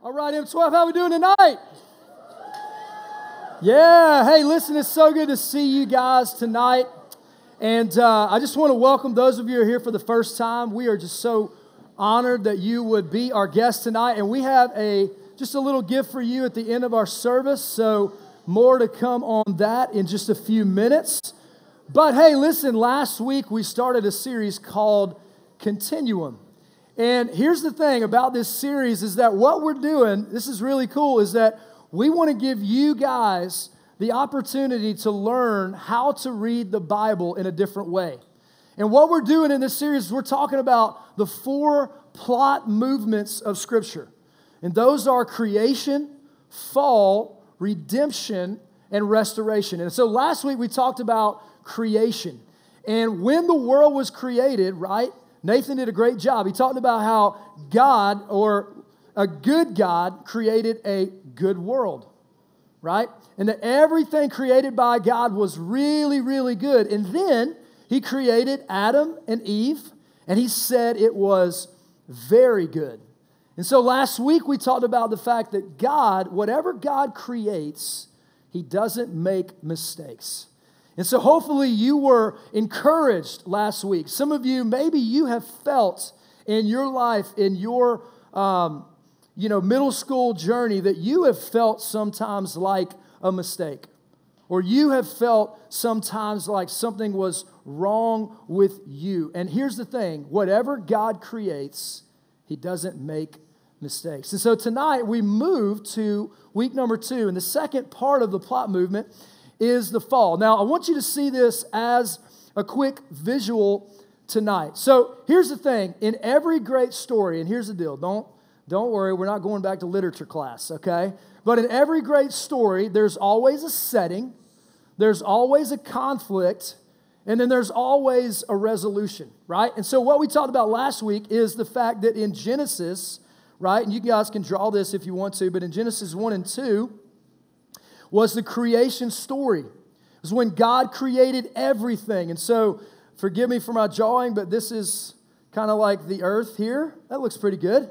All right, M12, how are we doing tonight? Yeah, hey, listen, it's so good to see you guys tonight. And uh, I just want to welcome those of you who are here for the first time. We are just so honored that you would be our guest tonight. And we have a just a little gift for you at the end of our service. So more to come on that in just a few minutes. But hey, listen, last week we started a series called Continuum. And here's the thing about this series is that what we're doing, this is really cool, is that we want to give you guys the opportunity to learn how to read the Bible in a different way. And what we're doing in this series is we're talking about the four plot movements of Scripture. And those are creation, fall, redemption, and restoration. And so last week we talked about creation. And when the world was created, right, Nathan did a great job. He talked about how God, or a good God, created a good world, right? And that everything created by God was really, really good. And then he created Adam and Eve, and he said it was very good. And so last week we talked about the fact that God, whatever God creates, he doesn't make mistakes. And so hopefully you were encouraged last week. Some of you, maybe you have felt in your life, in your um, you know, middle school journey, that you have felt sometimes like a mistake. Or you have felt sometimes like something was wrong with you. And here's the thing whatever God creates, He doesn't make mistakes. And so tonight we move to week number two. And the second part of the plot movement is the fall. Now, I want you to see this as a quick visual tonight. So, here's the thing in every great story, and here's the deal don't, don't worry, we're not going back to literature class, okay? But in every great story, there's always a setting, there's always a conflict, and then there's always a resolution, right? And so, what we talked about last week is the fact that in Genesis, right, and you guys can draw this if you want to, but in Genesis 1 and 2, was the creation story. It was when God created everything. And so, forgive me for my drawing, but this is kind of like the earth here. That looks pretty good.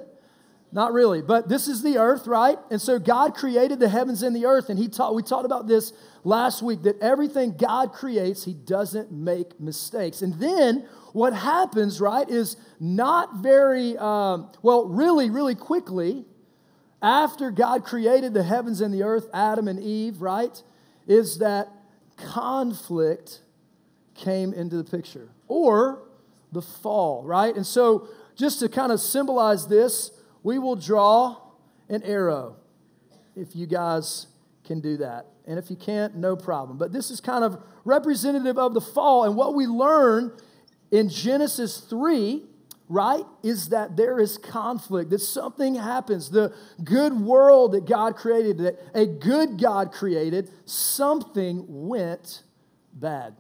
Not really, but this is the earth, right? And so God created the heavens and the earth, and He taught. We talked about this last week that everything God creates, He doesn't make mistakes. And then what happens, right, is not very um, well, really, really quickly after God created the heavens and the earth, Adam and Eve, right, is that conflict came into the picture or the fall, right? And so, just to kind of symbolize this, we will draw an arrow if you guys can do that. And if you can't, no problem. But this is kind of representative of the fall. And what we learn in Genesis 3 right, is that there is conflict, that something happens. The good world that God created, that a good God created, something went bad.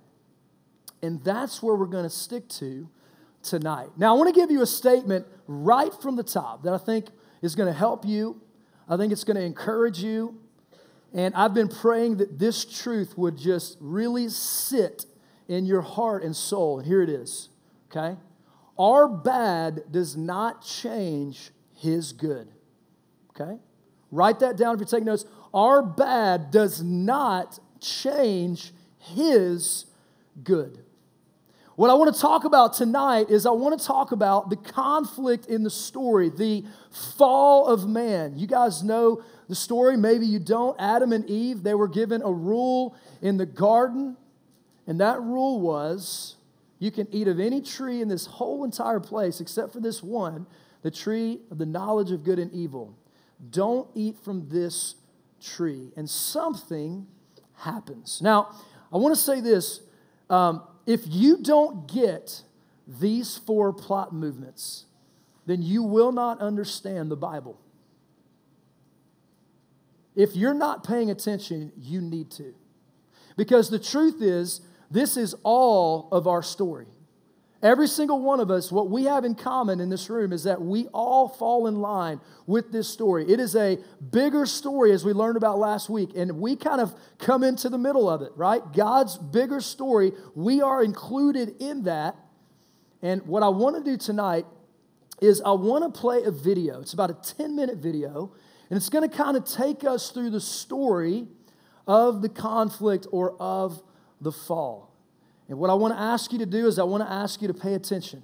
And that's where we're going to stick to tonight. Now, I want to give you a statement right from the top that I think is going to help you. I think it's going to encourage you. And I've been praying that this truth would just really sit in your heart and soul. And here it is, okay? Our bad does not change his good. Okay? Write that down if you're taking notes. Our bad does not change his good. What I want to talk about tonight is I want to talk about the conflict in the story, the fall of man. You guys know the story, maybe you don't. Adam and Eve, they were given a rule in the garden, and that rule was you can eat of any tree in this whole entire place except for this one, the tree of the knowledge of good and evil. Don't eat from this tree. And something happens. Now, I want to say this um, if you don't get these four plot movements, then you will not understand the Bible. If you're not paying attention, you need to. Because the truth is, this is all of our story. Every single one of us, what we have in common in this room is that we all fall in line with this story. It is a bigger story, as we learned about last week, and we kind of come into the middle of it, right? God's bigger story, we are included in that. And what I want to do tonight is I want to play a video. It's about a 10 minute video, and it's going to kind of take us through the story of the conflict or of the fall. And what I want to ask you to do is I want to ask you to pay attention.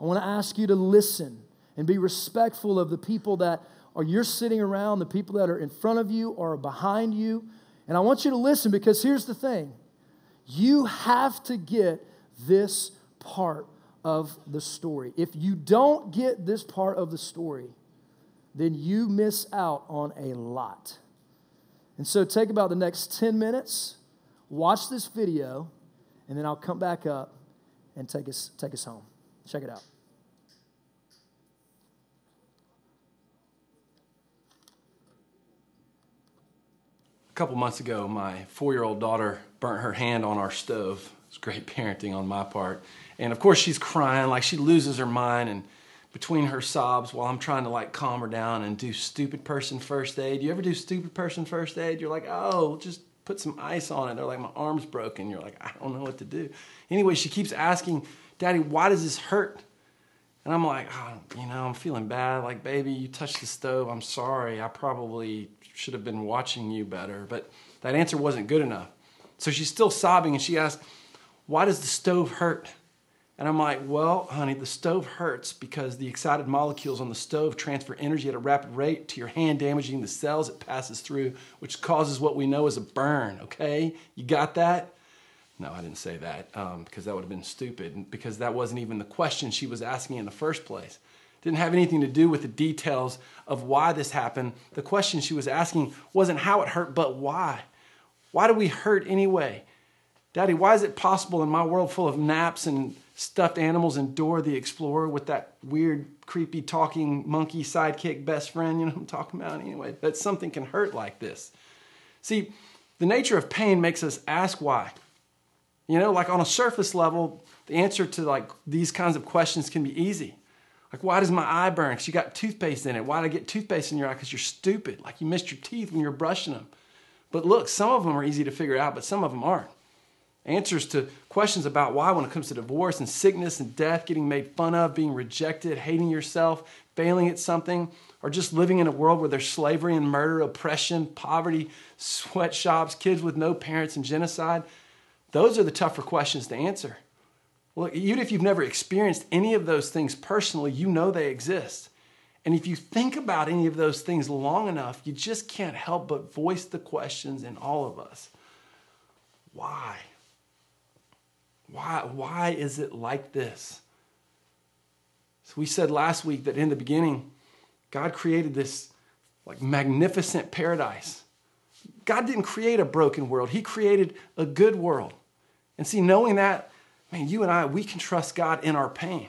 I want to ask you to listen and be respectful of the people that are you're sitting around, the people that are in front of you or behind you. And I want you to listen because here's the thing. You have to get this part of the story. If you don't get this part of the story, then you miss out on a lot. And so take about the next 10 minutes, watch this video, and then I'll come back up and take us, take us home. Check it out. A couple months ago, my four year old daughter burnt her hand on our stove. It's great parenting on my part. And of course, she's crying like she loses her mind. And between her sobs, while I'm trying to like calm her down and do stupid person first aid. You ever do stupid person first aid? You're like, oh, just put some ice on it. They're like, my arm's broken. You're like, I don't know what to do. Anyway, she keeps asking, Daddy, why does this hurt? And I'm like, oh, you know, I'm feeling bad. Like, baby, you touched the stove. I'm sorry. I probably should have been watching you better. But that answer wasn't good enough. So she's still sobbing and she asks, Why does the stove hurt? And I'm like, Well, honey, the stove hurts because the excited molecules on the stove transfer energy at a rapid rate to your hand, damaging the cells it passes through, which causes what we know as a burn. Okay? You got that? No, I didn't say that um, because that would have been stupid because that wasn't even the question she was asking in the first place didn't have anything to do with the details of why this happened. The question she was asking wasn't how it hurt, but why. Why do we hurt anyway? Daddy, why is it possible in my world full of naps and stuffed animals and Dora the Explorer with that weird, creepy, talking monkey sidekick best friend? You know what I'm talking about anyway? That something can hurt like this. See, the nature of pain makes us ask why. You know, like on a surface level, the answer to like these kinds of questions can be easy. Like, why does my eye burn? Because you got toothpaste in it. Why did I get toothpaste in your eye? Because you're stupid. Like, you missed your teeth when you're brushing them. But look, some of them are easy to figure out, but some of them aren't. Answers to questions about why, when it comes to divorce and sickness and death, getting made fun of, being rejected, hating yourself, failing at something, or just living in a world where there's slavery and murder, oppression, poverty, sweatshops, kids with no parents, and genocide, those are the tougher questions to answer. Well, even if you've never experienced any of those things personally, you know they exist. And if you think about any of those things long enough, you just can't help but voice the questions in all of us. Why? Why, why is it like this? So we said last week that in the beginning, God created this like magnificent paradise. God didn't create a broken world. He created a good world. And see, knowing that man, you and I, we can trust God in our pain.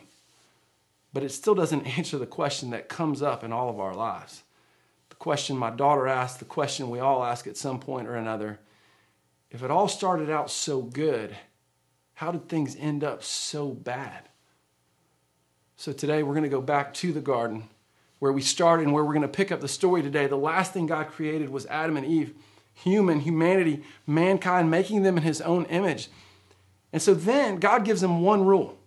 But it still doesn't answer the question that comes up in all of our lives. The question my daughter asked, the question we all ask at some point or another if it all started out so good, how did things end up so bad? So today we're going to go back to the garden where we started and where we're going to pick up the story today. The last thing God created was Adam and Eve, human, humanity, mankind, making them in his own image. And so then God gives them one rule.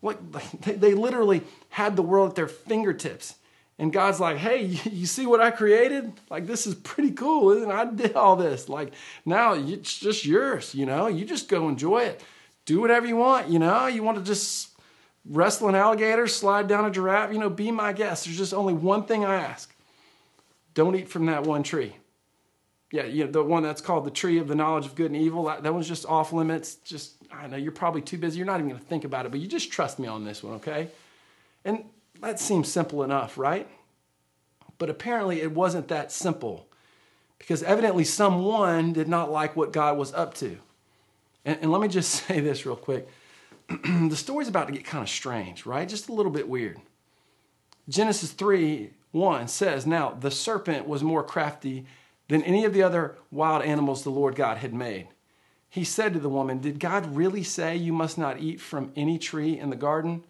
Like they literally had the world at their fingertips. And God's like, hey, you see what I created? Like, this is pretty cool, isn't it? I did all this. Like, now it's just yours, you know? You just go enjoy it. Do whatever you want, you know? You want to just wrestle an alligator, slide down a giraffe, you know, be my guest. There's just only one thing I ask don't eat from that one tree. Yeah, you know, the one that's called the tree of the knowledge of good and evil, that, that one's just off limits. Just I know you're probably too busy. You're not even going to think about it, but you just trust me on this one, okay? And that seems simple enough, right? But apparently it wasn't that simple because evidently someone did not like what God was up to. And, and let me just say this real quick. the story's about to get kind of strange, right? Just a little bit weird. Genesis 3 1 says, Now the serpent was more crafty than any of the other wild animals the Lord God had made he said to the woman, Did God really say you must not eat from any tree in the garden?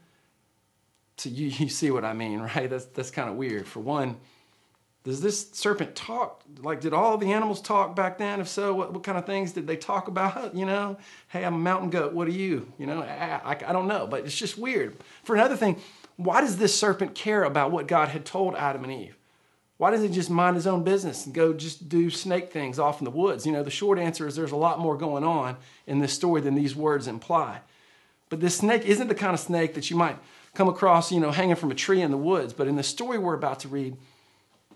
So you, you see what I mean, right? That's, that's kind of weird. For one, does this serpent talk? Like, did all the animals talk back then? If so, what, what kind of things did they talk about? You know, hey, I'm a mountain goat. What are you? You know, I, I, I don't know, but it's just weird. For another thing, why does this serpent care about what God had told Adam and Eve? Why doesn't he just mind his own business and go just do snake things off in the woods? You know, the short answer is there's a lot more going on in this story than these words imply. But this snake isn't the kind of snake that you might come across, you know, hanging from a tree in the woods. But in the story we're about to read,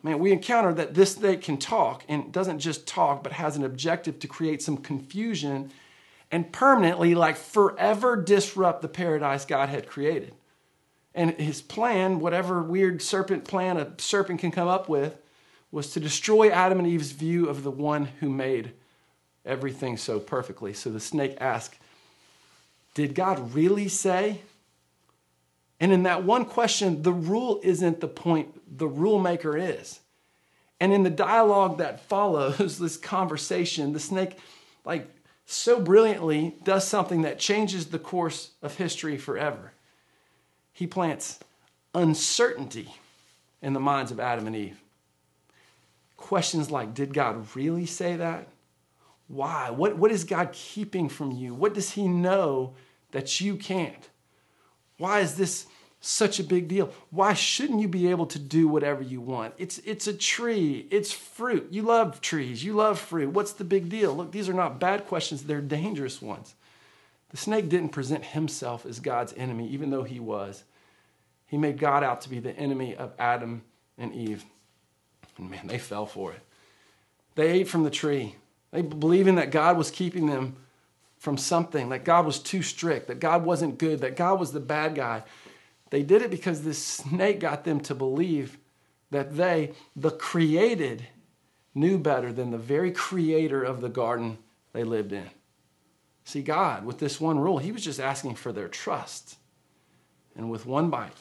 man, we encounter that this snake can talk and doesn't just talk, but has an objective to create some confusion and permanently, like forever, disrupt the paradise God had created. And his plan, whatever weird serpent plan a serpent can come up with, was to destroy Adam and Eve's view of the one who made everything so perfectly. So the snake asked, Did God really say? And in that one question, the rule isn't the point, the rule maker is. And in the dialogue that follows this conversation, the snake, like, so brilliantly does something that changes the course of history forever. He plants uncertainty in the minds of Adam and Eve. Questions like Did God really say that? Why? What, what is God keeping from you? What does He know that you can't? Why is this such a big deal? Why shouldn't you be able to do whatever you want? It's, it's a tree, it's fruit. You love trees, you love fruit. What's the big deal? Look, these are not bad questions, they're dangerous ones. The snake didn't present himself as God's enemy, even though he was. He made God out to be the enemy of Adam and Eve. And man, they fell for it. They ate from the tree. They believing that God was keeping them from something, that God was too strict, that God wasn't good, that God was the bad guy. They did it because this snake got them to believe that they, the created, knew better than the very creator of the garden they lived in. See, God, with this one rule, He was just asking for their trust. And with one bite,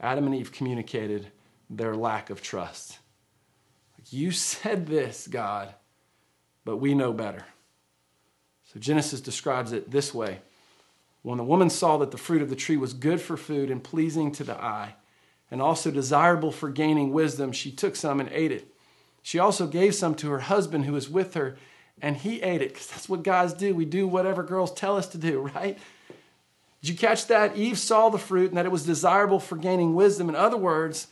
Adam and Eve communicated their lack of trust. You said this, God, but we know better. So Genesis describes it this way When the woman saw that the fruit of the tree was good for food and pleasing to the eye, and also desirable for gaining wisdom, she took some and ate it. She also gave some to her husband who was with her, and he ate it, because that's what guys do. We do whatever girls tell us to do, right? Did you catch that? Eve saw the fruit and that it was desirable for gaining wisdom. In other words,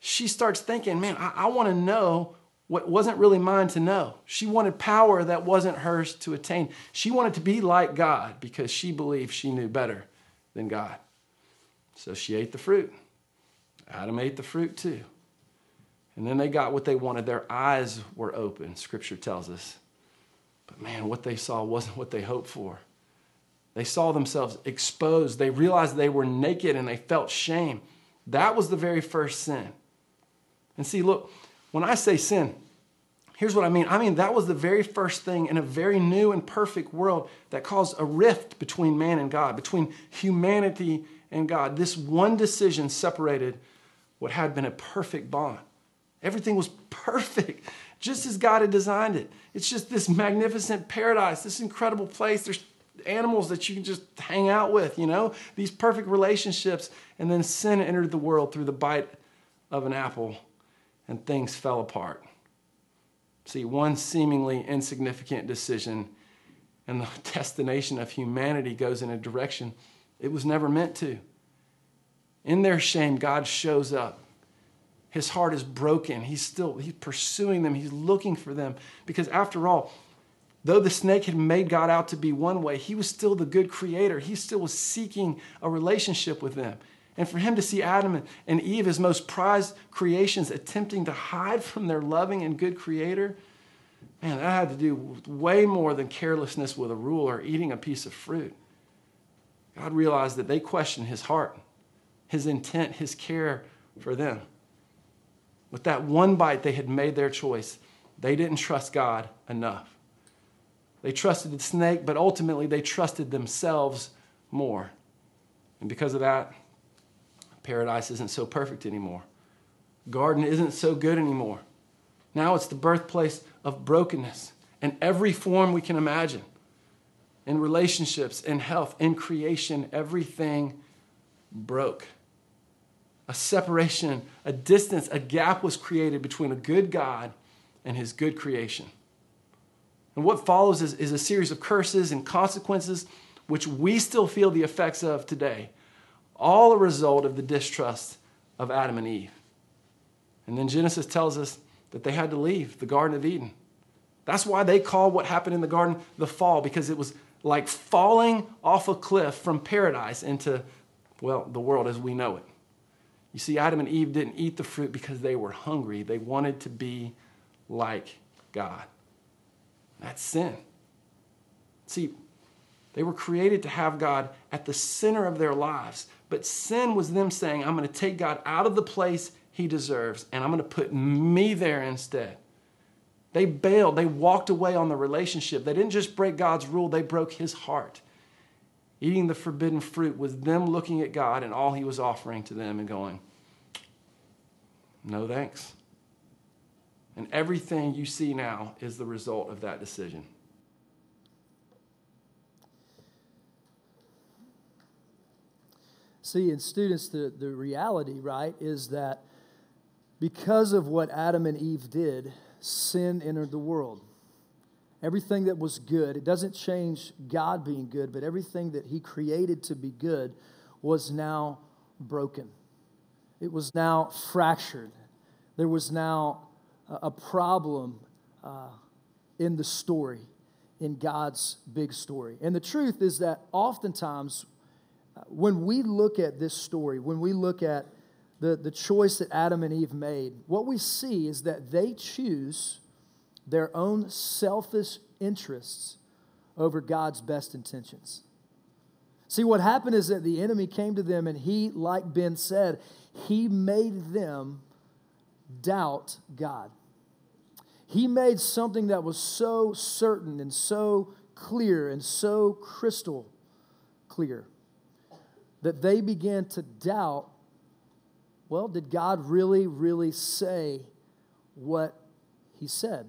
she starts thinking, man, I, I want to know what wasn't really mine to know. She wanted power that wasn't hers to attain. She wanted to be like God because she believed she knew better than God. So she ate the fruit. Adam ate the fruit too. And then they got what they wanted. Their eyes were open, scripture tells us. But man, what they saw wasn't what they hoped for. They saw themselves exposed. They realized they were naked and they felt shame. That was the very first sin. And see, look, when I say sin, here's what I mean. I mean, that was the very first thing in a very new and perfect world that caused a rift between man and God, between humanity and God. This one decision separated what had been a perfect bond. Everything was perfect, just as God had designed it. It's just this magnificent paradise, this incredible place. There's animals that you can just hang out with, you know, these perfect relationships. And then sin entered the world through the bite of an apple and things fell apart. See, one seemingly insignificant decision and the destination of humanity goes in a direction it was never meant to. In their shame, God shows up. His heart is broken. He's still he's pursuing them. He's looking for them because after all, though the snake had made God out to be one way, he was still the good creator. He still was seeking a relationship with them. And for him to see Adam and Eve, his most prized creations, attempting to hide from their loving and good creator, man, that had to do way more than carelessness with a rule or eating a piece of fruit. God realized that they questioned his heart, his intent, his care for them. With that one bite, they had made their choice. They didn't trust God enough. They trusted the snake, but ultimately they trusted themselves more. And because of that, paradise isn't so perfect anymore. Garden isn't so good anymore. Now it's the birthplace of brokenness in every form we can imagine. In relationships, in health, in creation, everything broke. A separation, a distance, a gap was created between a good God and his good creation. And what follows is, is a series of curses and consequences which we still feel the effects of today all a result of the distrust of Adam and Eve. And then Genesis tells us that they had to leave the Garden of Eden. That's why they call what happened in the garden the fall, because it was like falling off a cliff from paradise into, well, the world as we know it. You see, Adam and Eve didn't eat the fruit because they were hungry. They wanted to be like God. That's sin. See, they were created to have God at the center of their lives. But sin was them saying, I'm going to take God out of the place he deserves and I'm going to put me there instead. They bailed, they walked away on the relationship. They didn't just break God's rule, they broke his heart. Eating the forbidden fruit was them looking at God and all he was offering to them and going, No thanks. And everything you see now is the result of that decision. See, in students, the, the reality, right, is that because of what Adam and Eve did, sin entered the world. Everything that was good, it doesn't change God being good, but everything that He created to be good was now broken. It was now fractured. There was now a problem uh, in the story, in God's big story. And the truth is that oftentimes when we look at this story, when we look at the, the choice that Adam and Eve made, what we see is that they choose their own selfish interests over God's best intentions. See, what happened is that the enemy came to them, and he, like Ben said, he made them doubt God. He made something that was so certain and so clear and so crystal clear that they began to doubt well, did God really, really say what he said?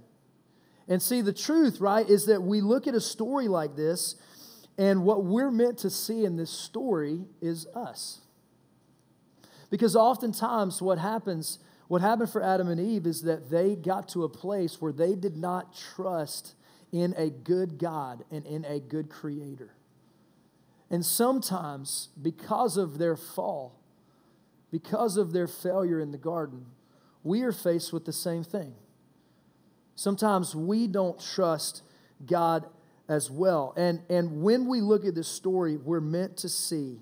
And see, the truth, right, is that we look at a story like this, and what we're meant to see in this story is us. Because oftentimes, what happens, what happened for Adam and Eve is that they got to a place where they did not trust in a good God and in a good creator. And sometimes, because of their fall, because of their failure in the garden, we are faced with the same thing. Sometimes we don't trust God as well. And, and when we look at this story, we're meant to see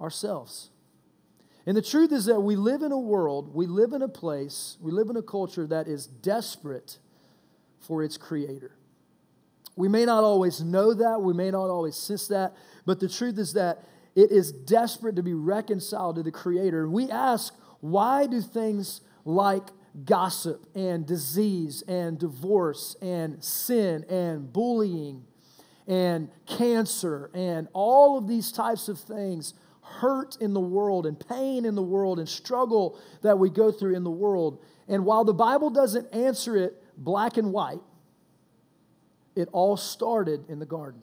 ourselves. And the truth is that we live in a world, we live in a place, we live in a culture that is desperate for its creator. We may not always know that, we may not always sense that, but the truth is that it is desperate to be reconciled to the Creator. We ask, why do things like gossip and disease and divorce and sin and bullying and cancer and all of these types of things hurt in the world and pain in the world and struggle that we go through in the world? And while the Bible doesn't answer it black and white, it all started in the garden.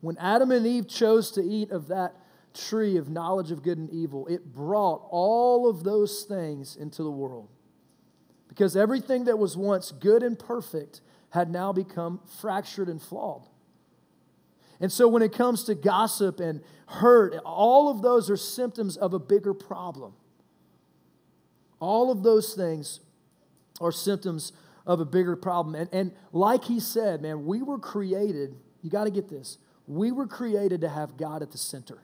When Adam and Eve chose to eat of that tree of knowledge of good and evil, it brought all of those things into the world. Because everything that was once good and perfect had now become fractured and flawed. And so when it comes to gossip and hurt, all of those are symptoms of a bigger problem. All of those things are symptoms of a bigger problem. And, and like he said, man, we were created, you got to get this, we were created to have God at the center.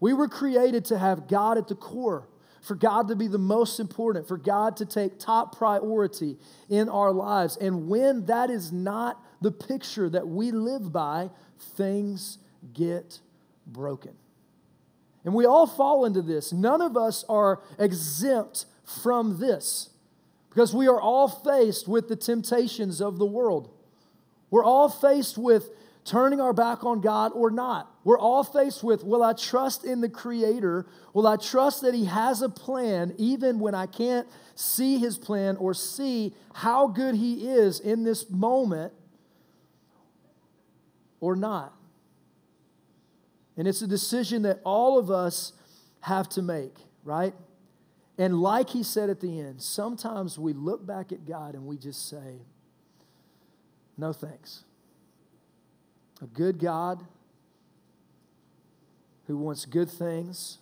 We were created to have God at the core, for God to be the most important, for God to take top priority in our lives. And when that is not the picture that we live by, things get broken. And we all fall into this. None of us are exempt from this because we are all faced with the temptations of the world. We're all faced with turning our back on God or not. We're all faced with will I trust in the Creator? Will I trust that He has a plan even when I can't see His plan or see how good He is in this moment or not? And it's a decision that all of us have to make, right? And like he said at the end, sometimes we look back at God and we just say, no thanks a good God, who wants good things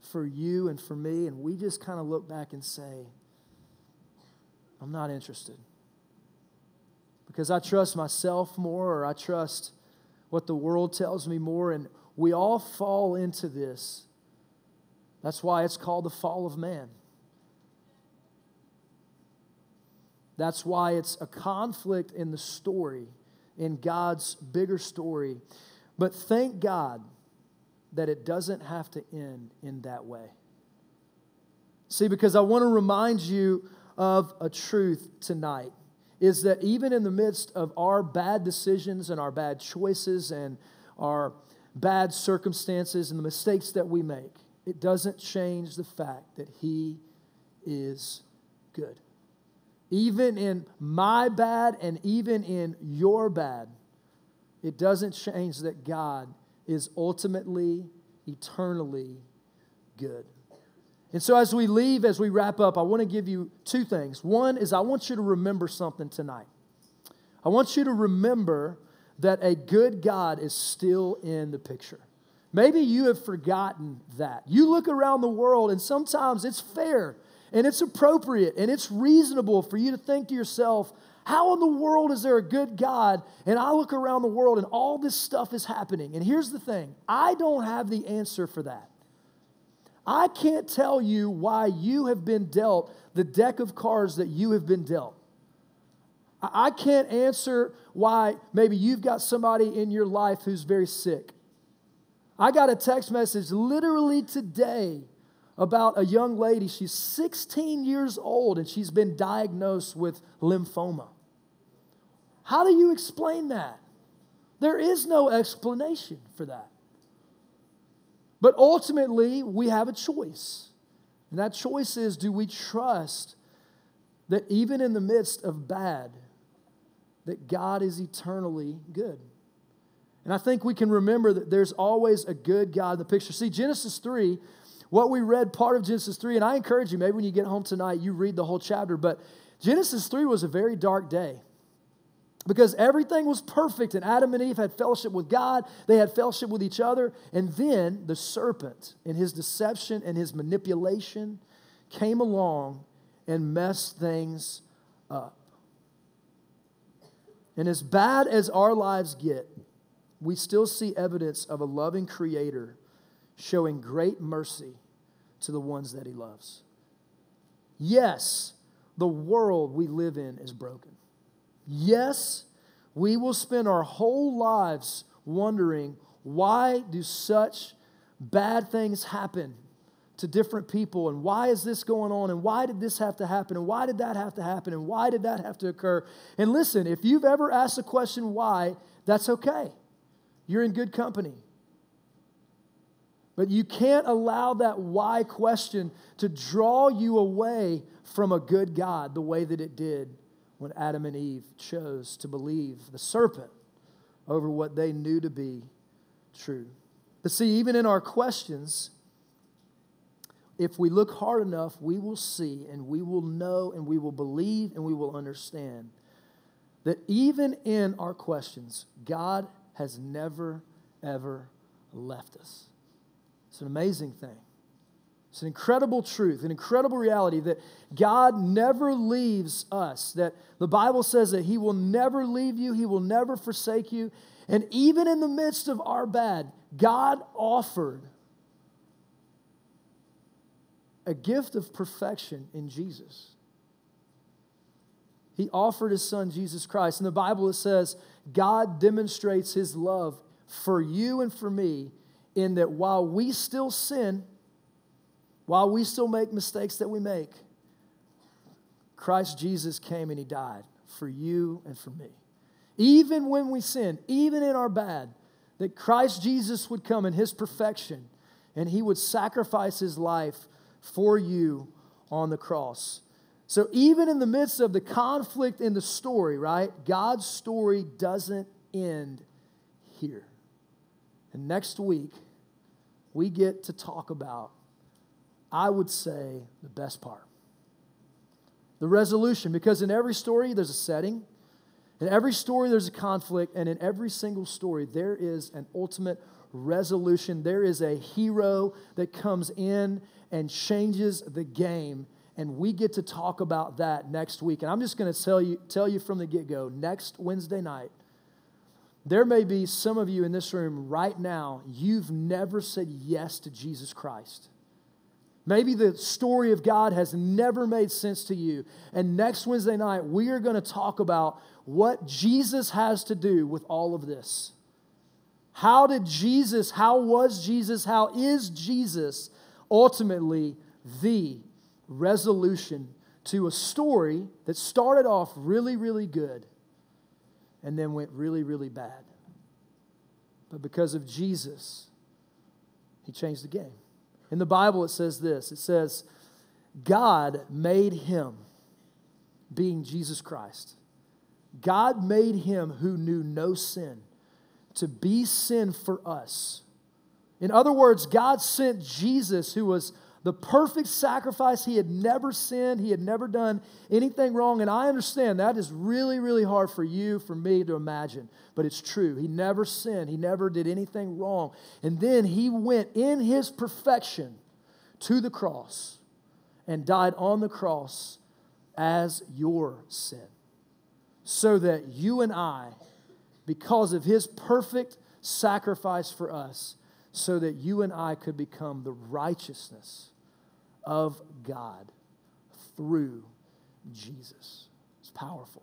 for you and for me, and we just kind of look back and say, I'm not interested. Because I trust myself more, or I trust what the world tells me more, and we all fall into this. That's why it's called the fall of man. That's why it's a conflict in the story, in God's bigger story. But thank God that it doesn't have to end in that way. See, because I want to remind you of a truth tonight is that even in the midst of our bad decisions and our bad choices and our bad circumstances and the mistakes that we make, it doesn't change the fact that He is good. Even in my bad and even in your bad, it doesn't change that God is ultimately, eternally good. And so, as we leave, as we wrap up, I want to give you two things. One is I want you to remember something tonight. I want you to remember that a good God is still in the picture. Maybe you have forgotten that. You look around the world, and sometimes it's fair and it's appropriate and it's reasonable for you to think to yourself, how in the world is there a good God? And I look around the world and all this stuff is happening. And here's the thing I don't have the answer for that. I can't tell you why you have been dealt the deck of cards that you have been dealt. I can't answer why maybe you've got somebody in your life who's very sick. I got a text message literally today about a young lady. She's 16 years old and she's been diagnosed with lymphoma. How do you explain that? There is no explanation for that. But ultimately, we have a choice. And that choice is do we trust that even in the midst of bad, that God is eternally good? And I think we can remember that there's always a good God in the picture. See, Genesis 3 what we read part of Genesis 3, and I encourage you, maybe when you get home tonight, you read the whole chapter, but Genesis 3 was a very dark day because everything was perfect and Adam and Eve had fellowship with God, they had fellowship with each other, and then the serpent in his deception and his manipulation came along and messed things up. And as bad as our lives get, we still see evidence of a loving creator showing great mercy to the ones that he loves. Yes, the world we live in is broken. Yes, we will spend our whole lives wondering why do such bad things happen to different people? And why is this going on? And why did this have to happen? And why did that have to happen? And why did that have to occur? And listen if you've ever asked the question why that's okay you're in good company but you can't allow that why question to draw you away from a good God the way that it did when Adam and Eve chose to believe the serpent over what they knew to be true. But see, even in our questions, if we look hard enough, we will see and we will know and we will believe and we will understand that even in our questions, God has never, ever left us. It's an amazing thing. It's an incredible truth, an incredible reality that God never leaves us. That the Bible says that He will never leave you, He will never forsake you. And even in the midst of our bad, God offered a gift of perfection in Jesus. He offered His Son, Jesus Christ. In the Bible, it says, God demonstrates His love for you and for me in that while we still sin, while we still make mistakes that we make, Christ Jesus came and he died for you and for me. Even when we sin, even in our bad, that Christ Jesus would come in his perfection and he would sacrifice his life for you on the cross. So, even in the midst of the conflict in the story, right, God's story doesn't end here. And next week, we get to talk about, I would say, the best part the resolution. Because in every story, there's a setting, in every story, there's a conflict, and in every single story, there is an ultimate resolution. There is a hero that comes in and changes the game. And we get to talk about that next week. And I'm just going to tell you, tell you from the get go next Wednesday night, there may be some of you in this room right now, you've never said yes to Jesus Christ. Maybe the story of God has never made sense to you. And next Wednesday night, we are going to talk about what Jesus has to do with all of this. How did Jesus, how was Jesus, how is Jesus ultimately the resolution to a story that started off really, really good and then went really, really bad? But because of Jesus, he changed the game. In the Bible, it says this it says, God made him, being Jesus Christ. God made him who knew no sin to be sin for us. In other words, God sent Jesus, who was the perfect sacrifice. He had never sinned, he had never done anything wrong. And I understand that is really, really hard for you, for me to imagine, but it's true. He never sinned, he never did anything wrong. And then he went in his perfection to the cross and died on the cross as your sin, so that you and I, because of his perfect sacrifice for us, so that you and I could become the righteousness of God through Jesus. It's powerful.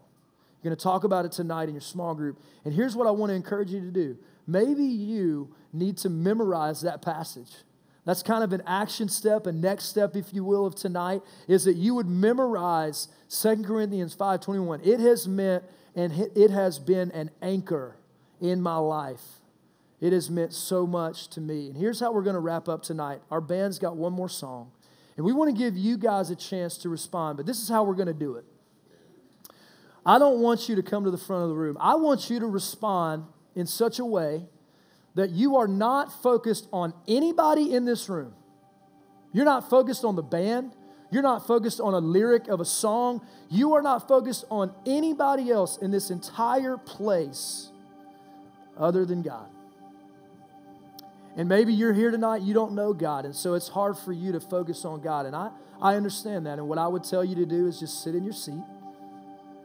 You're going to talk about it tonight in your small group. And here's what I want to encourage you to do. Maybe you need to memorize that passage. That's kind of an action step, a next step, if you will, of tonight, is that you would memorize 2 Corinthians 5.21. It has meant and it has been an anchor in my life it has meant so much to me. And here's how we're going to wrap up tonight. Our band's got one more song, and we want to give you guys a chance to respond, but this is how we're going to do it. I don't want you to come to the front of the room. I want you to respond in such a way that you are not focused on anybody in this room. You're not focused on the band. You're not focused on a lyric of a song. You are not focused on anybody else in this entire place other than God. And maybe you're here tonight, you don't know God, and so it's hard for you to focus on God. And I, I understand that. And what I would tell you to do is just sit in your seat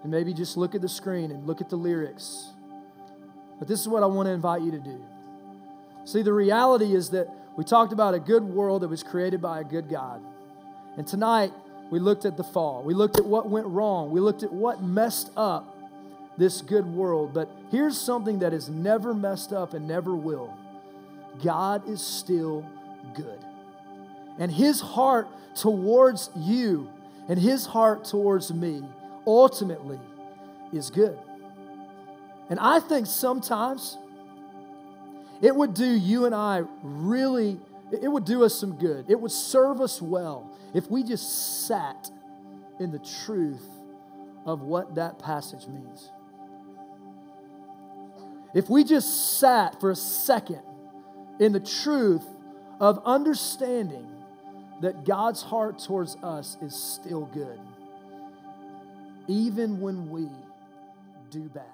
and maybe just look at the screen and look at the lyrics. But this is what I want to invite you to do. See, the reality is that we talked about a good world that was created by a good God. And tonight, we looked at the fall. We looked at what went wrong. We looked at what messed up this good world. But here's something that is never messed up and never will God is still good. And his heart towards you and his heart towards me ultimately is good. And I think sometimes it would do you and I really, it would do us some good. It would serve us well if we just sat in the truth of what that passage means. If we just sat for a second in the truth of understanding that God's heart towards us is still good, even when we do bad.